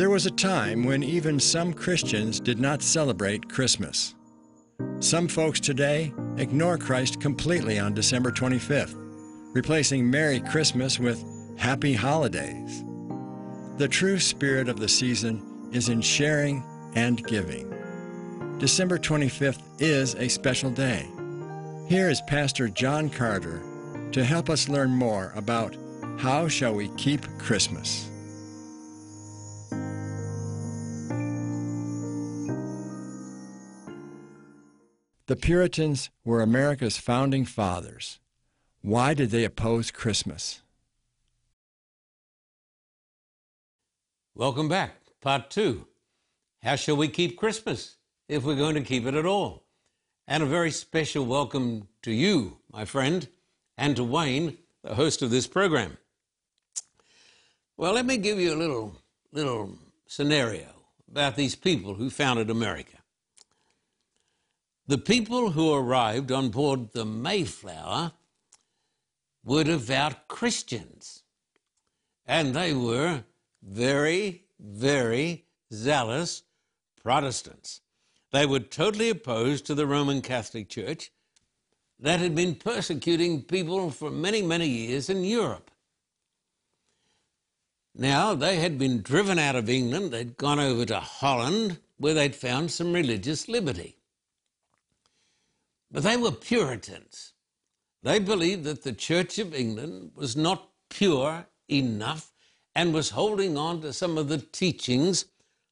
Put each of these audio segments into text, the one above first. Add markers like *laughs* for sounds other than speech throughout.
There was a time when even some Christians did not celebrate Christmas. Some folks today ignore Christ completely on December 25th, replacing Merry Christmas with Happy Holidays. The true spirit of the season is in sharing and giving. December 25th is a special day. Here is Pastor John Carter to help us learn more about how shall we keep Christmas. The Puritans were America's founding fathers. Why did they oppose Christmas? Welcome back. Part two. How shall we keep Christmas if we're going to keep it at all? And a very special welcome to you, my friend, and to Wayne, the host of this program. Well, let me give you a little, little scenario about these people who founded America. The people who arrived on board the Mayflower were devout Christians, and they were very, very zealous Protestants. They were totally opposed to the Roman Catholic Church that had been persecuting people for many, many years in Europe. Now, they had been driven out of England, they'd gone over to Holland, where they'd found some religious liberty. But they were Puritans. They believed that the Church of England was not pure enough and was holding on to some of the teachings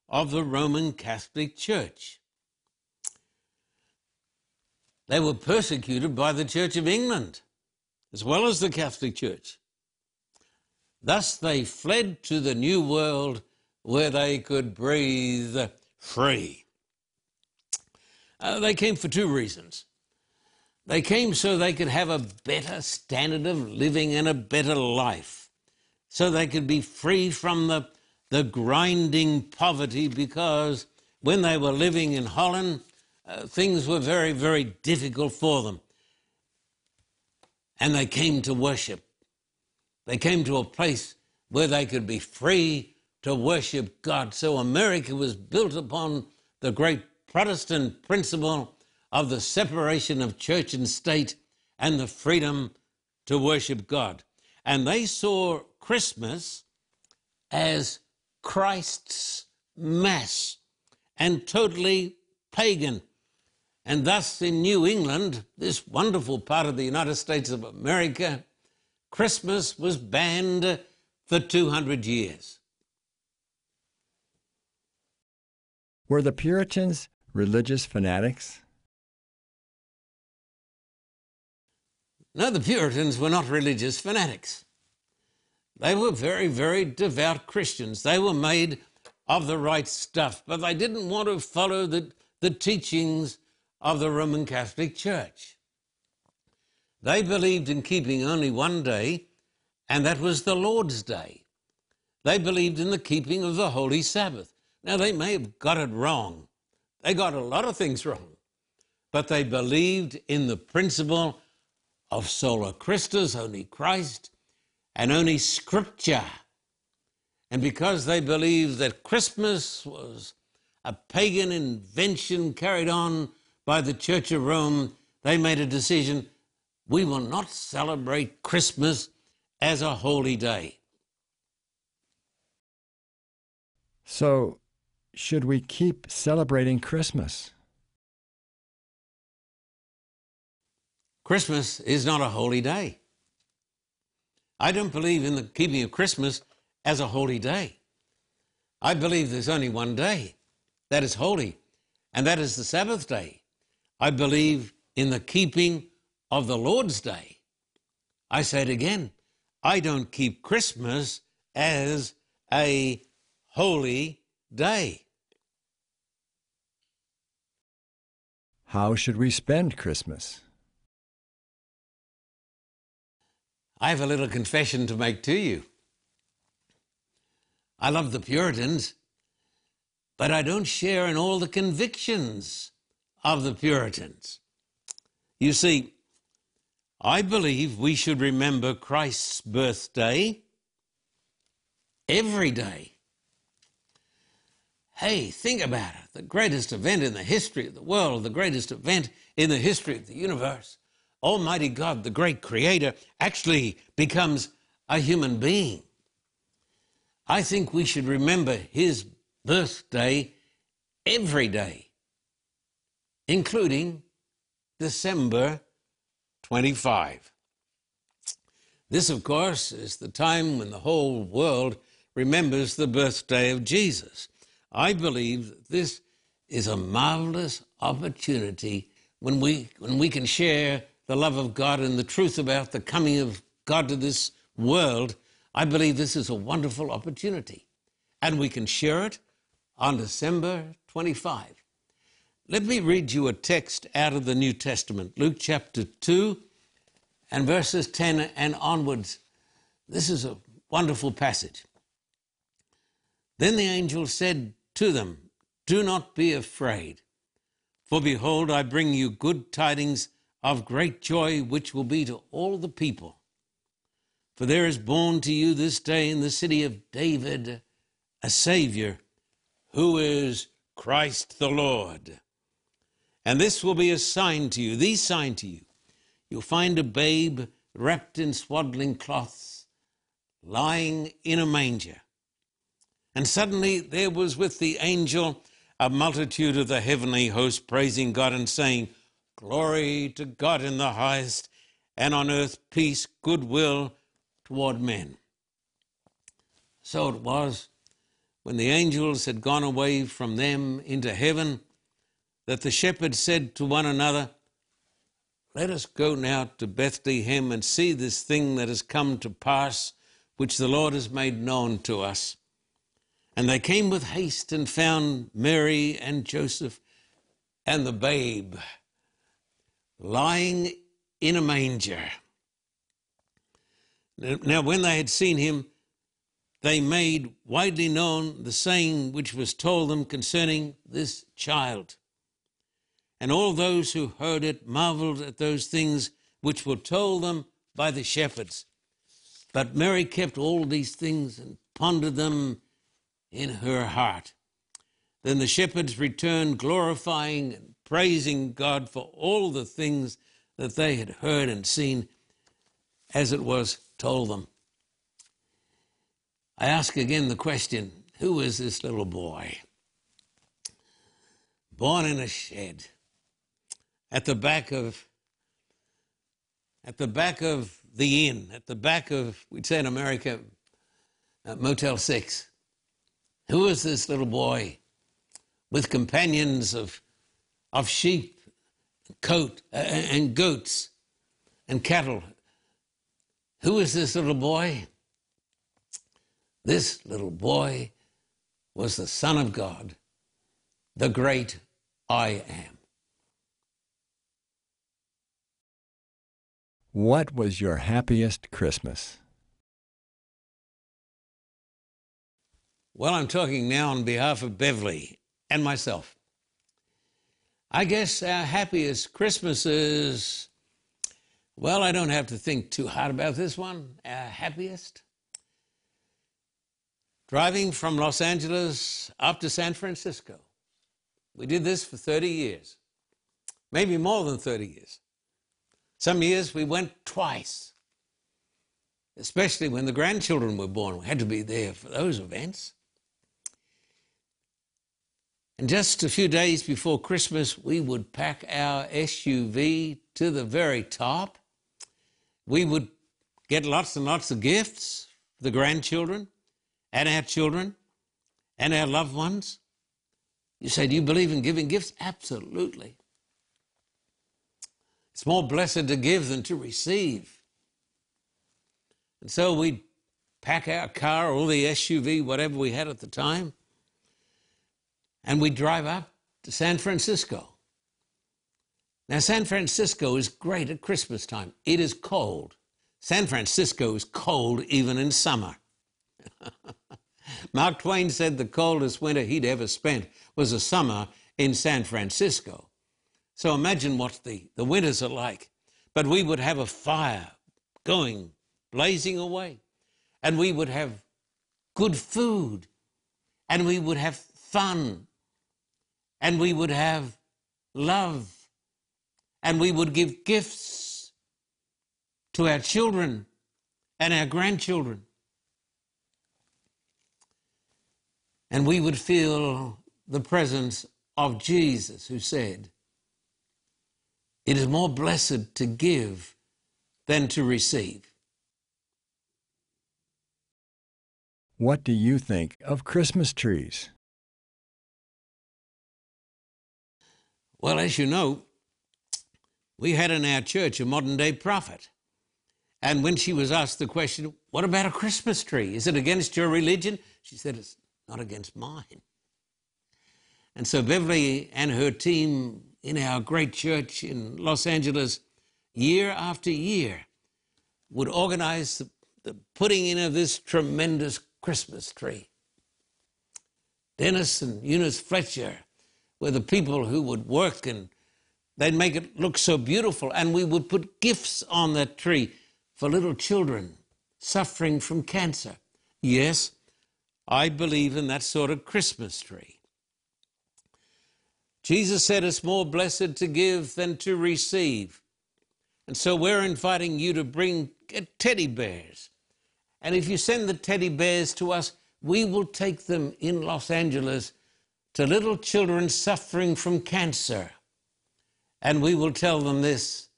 of the Roman Catholic Church. They were persecuted by the Church of England as well as the Catholic Church. Thus they fled to the New World where they could breathe free. Uh, they came for two reasons. They came so they could have a better standard of living and a better life, so they could be free from the, the grinding poverty because when they were living in Holland, uh, things were very, very difficult for them. And they came to worship. They came to a place where they could be free to worship God. So America was built upon the great Protestant principle of the separation of church and state and the freedom to worship God. And they saw Christmas as Christ's Mass and totally pagan. And thus, in New England, this wonderful part of the United States of America, Christmas was banned for 200 years. Were the Puritans religious fanatics? No, the Puritans were not religious fanatics. They were very, very devout Christians. They were made of the right stuff, but they didn't want to follow the, the teachings of the Roman Catholic Church. They believed in keeping only one day, and that was the Lord's Day. They believed in the keeping of the Holy Sabbath. Now, they may have got it wrong. They got a lot of things wrong, but they believed in the principle of sola Christus, only Christ, and only Scripture. And because they believed that Christmas was a pagan invention carried on by the Church of Rome, they made a decision we will not celebrate Christmas as a holy day. So, should we keep celebrating Christmas? Christmas is not a holy day. I don't believe in the keeping of Christmas as a holy day. I believe there's only one day that is holy, and that is the Sabbath day. I believe in the keeping of the Lord's day. I say it again I don't keep Christmas as a holy day. How should we spend Christmas? I have a little confession to make to you. I love the Puritans, but I don't share in all the convictions of the Puritans. You see, I believe we should remember Christ's birthday every day. Hey, think about it. The greatest event in the history of the world, the greatest event in the history of the universe. Almighty God, the great creator, actually becomes a human being. I think we should remember his birthday every day, including December 25. This, of course, is the time when the whole world remembers the birthday of Jesus. I believe that this is a marvelous opportunity when we, when we can share the love of God and the truth about the coming of God to this world. I believe this is a wonderful opportunity. And we can share it on December 25. Let me read you a text out of the New Testament, Luke chapter 2 and verses 10 and onwards. This is a wonderful passage. Then the angel said to them, Do not be afraid, for behold, I bring you good tidings of great joy, which will be to all the people. For there is born to you this day in the city of David a Savior, who is Christ the Lord. And this will be a sign to you, the sign to you. You'll find a babe wrapped in swaddling cloths, lying in a manger. And suddenly there was with the angel a multitude of the heavenly host praising God and saying, Glory to God in the highest, and on earth peace, goodwill toward men. So it was when the angels had gone away from them into heaven that the shepherds said to one another, Let us go now to Bethlehem and see this thing that has come to pass, which the Lord has made known to us. And they came with haste and found Mary and Joseph and the babe lying in a manger. Now, when they had seen him, they made widely known the saying which was told them concerning this child. And all those who heard it marveled at those things which were told them by the shepherds. But Mary kept all these things and pondered them in her heart. Then the shepherds returned, glorifying and praising God for all the things that they had heard and seen as it was told them. I ask again the question who is this little boy? Born in a shed at the back of at the back of the inn, at the back of, we'd say in America, uh, Motel 6. Who is this little boy with companions of, of sheep, coat, uh, and goats, and cattle? Who is this little boy? This little boy was the Son of God, the great I am. What was your happiest Christmas? Well, I'm talking now on behalf of Beverly and myself. I guess our happiest Christmas is, well, I don't have to think too hard about this one. Our happiest? Driving from Los Angeles up to San Francisco. We did this for 30 years, maybe more than 30 years. Some years we went twice, especially when the grandchildren were born. We had to be there for those events. And just a few days before Christmas, we would pack our SUV to the very top. We would get lots and lots of gifts for the grandchildren and our children and our loved ones. You say, Do you believe in giving gifts? Absolutely. It's more blessed to give than to receive. And so we'd pack our car or the SUV, whatever we had at the time, and we drive up to San Francisco. Now, San Francisco is great at Christmas time. It is cold. San Francisco is cold even in summer. *laughs* Mark Twain said the coldest winter he'd ever spent was a summer in San Francisco. So imagine what the, the winters are like. But we would have a fire going, blazing away, and we would have good food, and we would have fun, and we would have love, and we would give gifts to our children and our grandchildren. And we would feel the presence of Jesus, who said, It is more blessed to give than to receive. What do you think of Christmas trees? Well, as you know, we had in our church a modern day prophet. And when she was asked the question, What about a Christmas tree? Is it against your religion? She said, It's not against mine. And so Beverly and her team in our great church in Los Angeles, year after year, would organize the, the putting in of this tremendous Christmas tree. Dennis and Eunice Fletcher were the people who would work and they'd make it look so beautiful. And we would put gifts on that tree for little children suffering from cancer. Yes, I believe in that sort of Christmas tree. Jesus said it's more blessed to give than to receive. And so we're inviting you to bring teddy bears. And if you send the teddy bears to us, we will take them in Los Angeles to little children suffering from cancer. And we will tell them this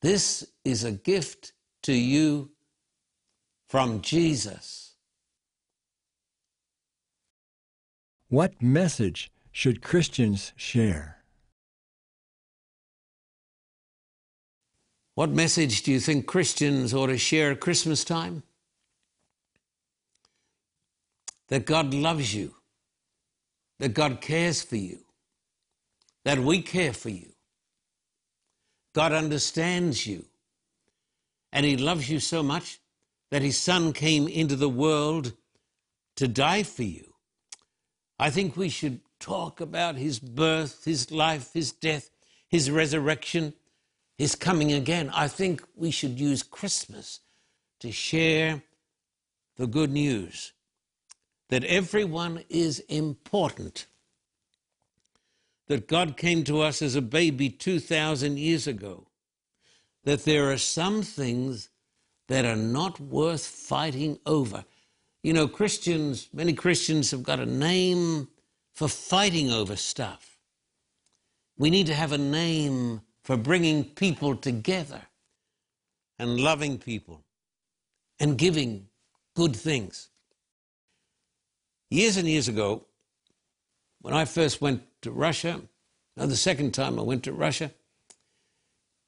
this is a gift to you from Jesus. What message should Christians share? What message do you think Christians ought to share at Christmas time? That God loves you, that God cares for you, that we care for you. God understands you, and He loves you so much that His Son came into the world to die for you. I think we should talk about His birth, His life, His death, His resurrection, His coming again. I think we should use Christmas to share the good news that everyone is important that God came to us as a baby 2,000 years ago, that there are some things that are not worth fighting over. You know, Christians, many Christians have got a name for fighting over stuff. We need to have a name for bringing people together and loving people and giving good things. Years and years ago, when I first went to Russia. Now, the second time I went to Russia,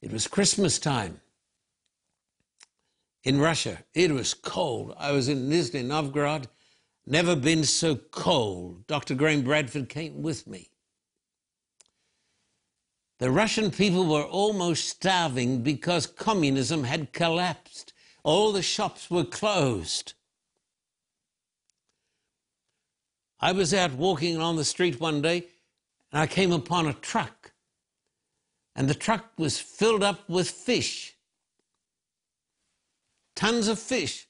it was Christmas time in Russia. It was cold. I was in Nizhny Novgorod, never been so cold. Dr. Graham Bradford came with me. The Russian people were almost starving because communism had collapsed. All the shops were closed. I was out walking on the street one day and I came upon a truck, and the truck was filled up with fish, tons of fish.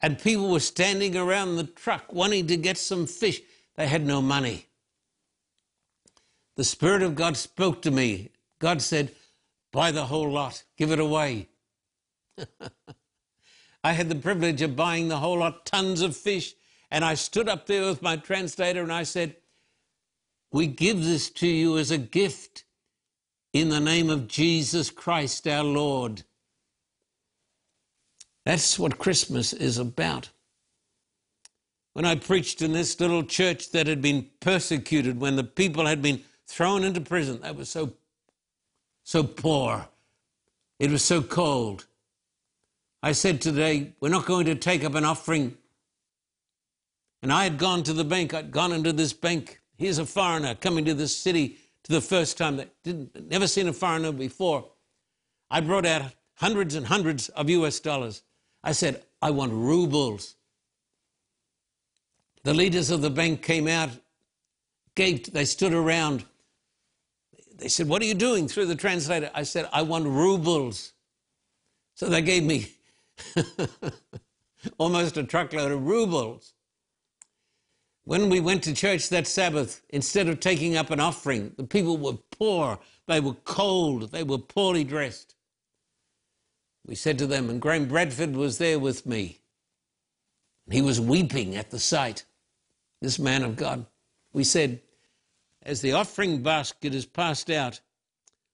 And people were standing around the truck wanting to get some fish. They had no money. The Spirit of God spoke to me. God said, Buy the whole lot, give it away. *laughs* I had the privilege of buying the whole lot, tons of fish. And I stood up there with my translator and I said, we give this to you as a gift in the name of Jesus Christ our Lord. That's what Christmas is about. When I preached in this little church that had been persecuted, when the people had been thrown into prison, they were so, so poor. It was so cold. I said today, we're not going to take up an offering. And I had gone to the bank, I'd gone into this bank Here's a foreigner coming to this city to the first time that didn't never seen a foreigner before. I brought out hundreds and hundreds of US dollars. I said, I want rubles. The leaders of the bank came out, gaped, they stood around. They said, What are you doing? Through the translator, I said, I want rubles. So they gave me *laughs* almost a truckload of rubles. When we went to church that Sabbath, instead of taking up an offering, the people were poor, they were cold, they were poorly dressed. We said to them, and Graham Bradford was there with me. He was weeping at the sight, this man of God. We said, as the offering basket is passed out,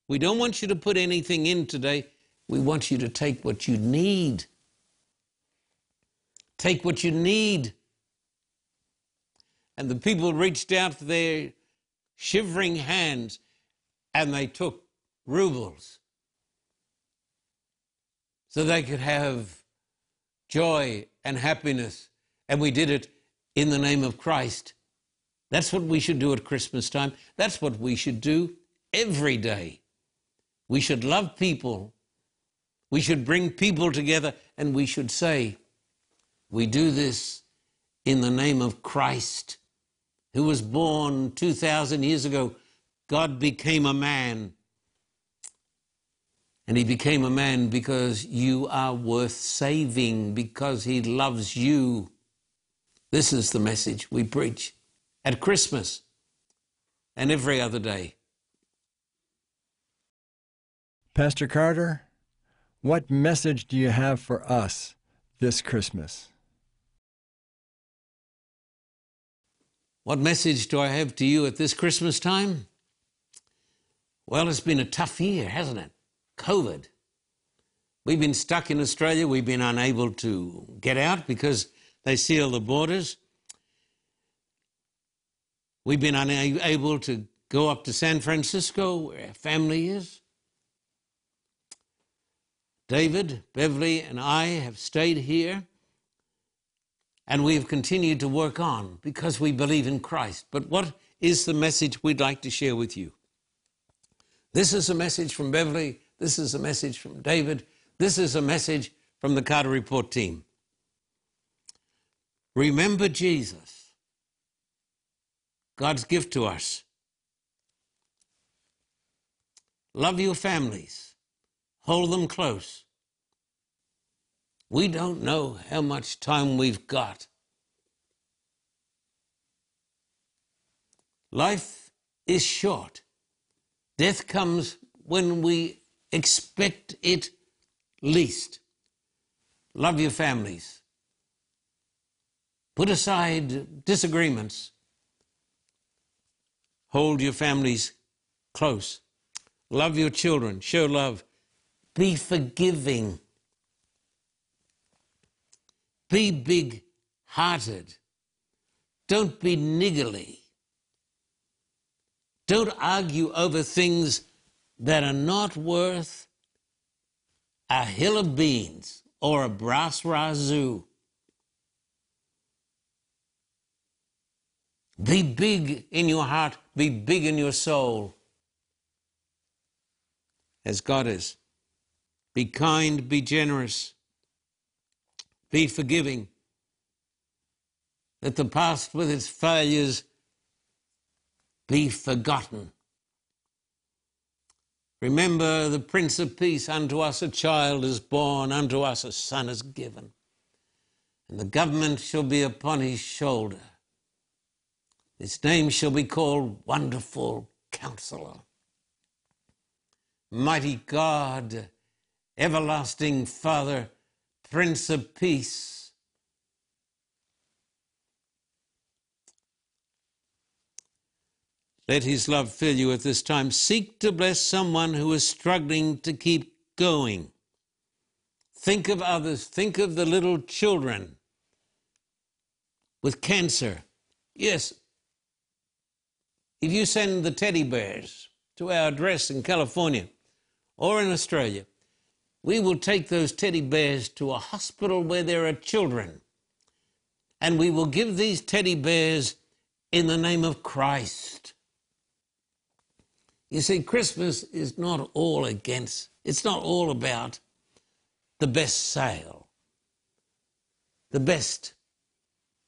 we don't want you to put anything in today. We want you to take what you need. Take what you need. And the people reached out their shivering hands and they took rubles so they could have joy and happiness. And we did it in the name of Christ. That's what we should do at Christmas time. That's what we should do every day. We should love people. We should bring people together and we should say, we do this in the name of Christ, who was born 2,000 years ago. God became a man. And he became a man because you are worth saving, because he loves you. This is the message we preach at Christmas and every other day. Pastor Carter, what message do you have for us this Christmas? What message do I have to you at this Christmas time? Well, it's been a tough year, hasn't it? COVID. We've been stuck in Australia. We've been unable to get out because they seal the borders. We've been unable to go up to San Francisco, where our family is. David, Beverly, and I have stayed here, and we have continued to work on because we believe in Christ. But what is the message we'd like to share with you? This is a message from Beverly. This is a message from David. This is a message from the Carter Report team. Remember Jesus, God's gift to us. Love your families, hold them close. We don't know how much time we've got. Life is short. Death comes when we expect it least. Love your families. Put aside disagreements. Hold your families close. Love your children. Show love. Be forgiving. Be big hearted. Don't be niggly. Don't argue over things that are not worth a hill of beans or a brass razoo. Be big in your heart, be big in your soul, as God is. Be kind, be generous, be forgiving. Let the past with its failures be forgotten. Remember the Prince of Peace, unto us a child is born, unto us a son is given, and the government shall be upon his shoulder. His name shall be called Wonderful Counselor, Mighty God, Everlasting Father, Prince of Peace. Let his love fill you at this time. Seek to bless someone who is struggling to keep going. Think of others. Think of the little children with cancer. Yes, if you send the teddy bears to our address in California or in Australia, we will take those teddy bears to a hospital where there are children. And we will give these teddy bears in the name of Christ. You see, Christmas is not all against, it's not all about the best sale, the best,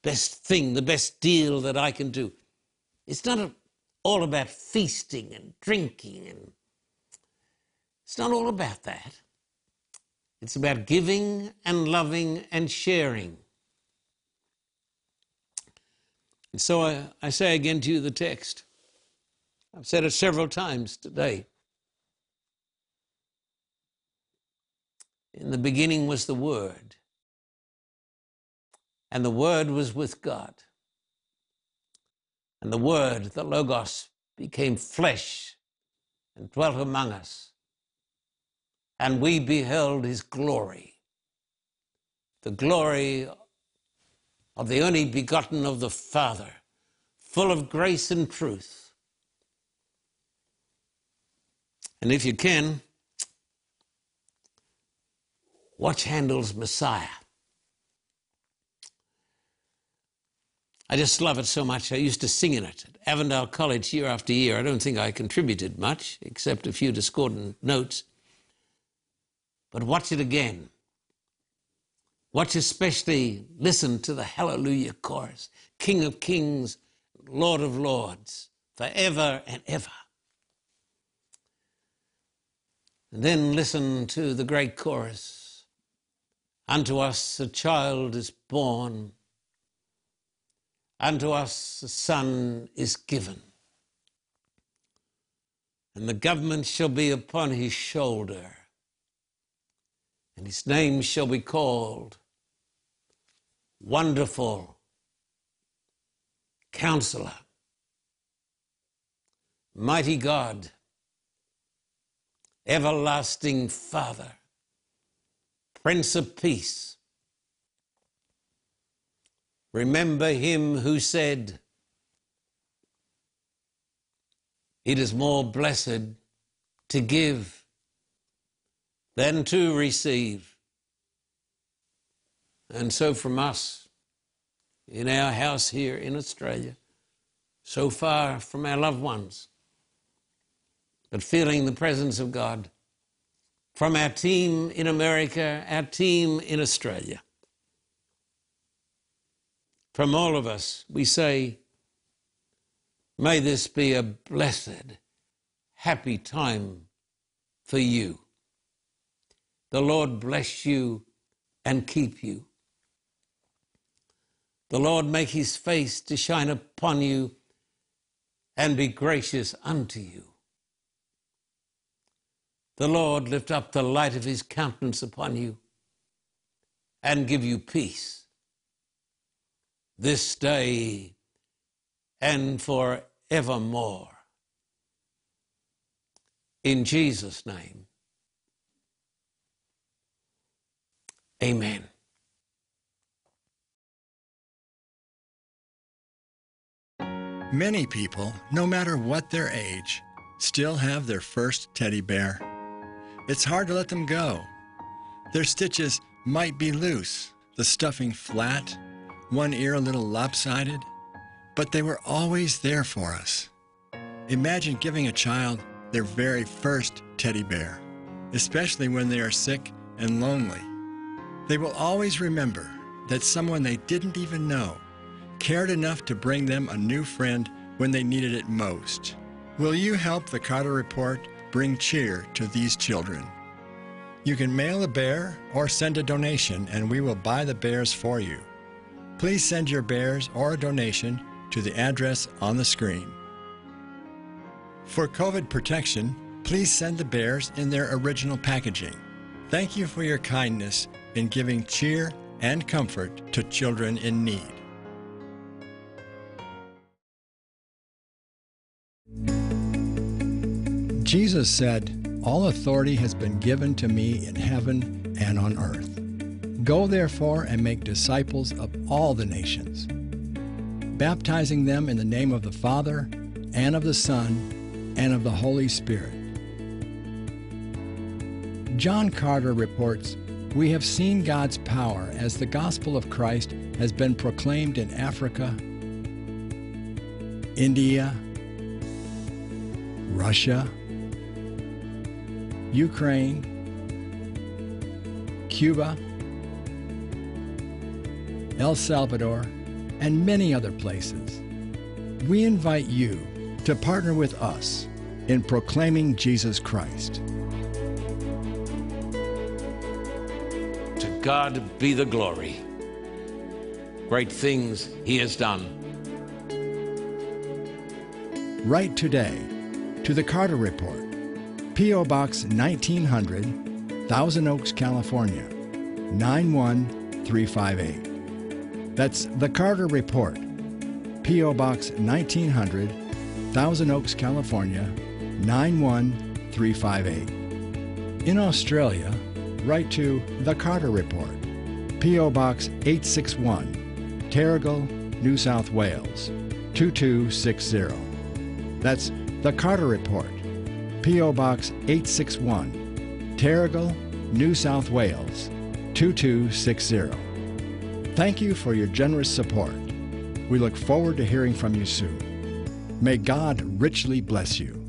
best thing, the best deal that I can do. It's not all about feasting and drinking and it's not all about that. It's about giving and loving and sharing. And so I, I say again to you the text. I've said it several times today. In the beginning was the Word, and the Word was with God. And the Word, the Logos, became flesh and dwelt among us. And we beheld his glory, the glory of the only begotten of the Father, full of grace and truth. And if you can, watch Handel's Messiah. I just love it so much. I used to sing in it at Avondale College year after year. I don't think I contributed much, except a few discordant notes. But watch it again. Watch especially, listen to the Hallelujah chorus. King of Kings, Lord of Lords, forever and ever. And then listen to the great chorus. Unto us a child is born. Unto us a son is given, and the government shall be upon his shoulder, and his name shall be called Wonderful Counselor, Mighty God, Everlasting Father, Prince of Peace. Remember him who said, It is more blessed to give than to receive. And so, from us in our house here in Australia, so far from our loved ones, but feeling the presence of God, from our team in America, our team in Australia, from all of us, we say, May this be a blessed, happy time for you. The Lord bless you and keep you. The Lord make his face to shine upon you and be gracious unto you. The Lord lift up the light of his countenance upon you and give you peace this day and forevermore. In Jesus' name, amen. Many people, no matter what their age, still have their first teddy bear. It's hard to let them go. Their stitches might be loose, the stuffing flat, one ear a little lopsided, but they were always there for us. Imagine giving a child their very first teddy bear, especially when they are sick and lonely. They will always remember that someone they didn't even know cared enough to bring them a new friend when they needed it most. Will you help the Carter Report bring cheer to these children? You can mail a bear or send a donation, and we will buy the bears for you. Please send your bears or a donation to the address on the screen. For COVID protection, please send the bears in their original packaging. Thank you for your kindness in giving cheer and comfort to children in need. Jesus said, All authority has been given to me in heaven and on earth. Go therefore and make disciples of all the nations, baptizing them in the name of the Father, and of the Son, and of the Holy Spirit. John Carter reports We have seen God's power as the gospel of Christ has been proclaimed in Africa, India, Russia, Ukraine, Cuba, El Salvador, and many other places. We invite you to partner with us in proclaiming Jesus Christ. God be the glory. Great things He has done. Write today to The Carter Report, P.O. Box 1900, Thousand Oaks, California 91358. That's The Carter Report, P.O. Box 1900, Thousand Oaks, California 91358. In Australia, write to The Carter Report, P.O. Box 861, Terrigal, New South Wales 2260. That's The Carter Report, P.O. Box 861, Terrigal, New South Wales 2260. Thank you for your generous support. We look forward to hearing from you soon. May God richly bless you.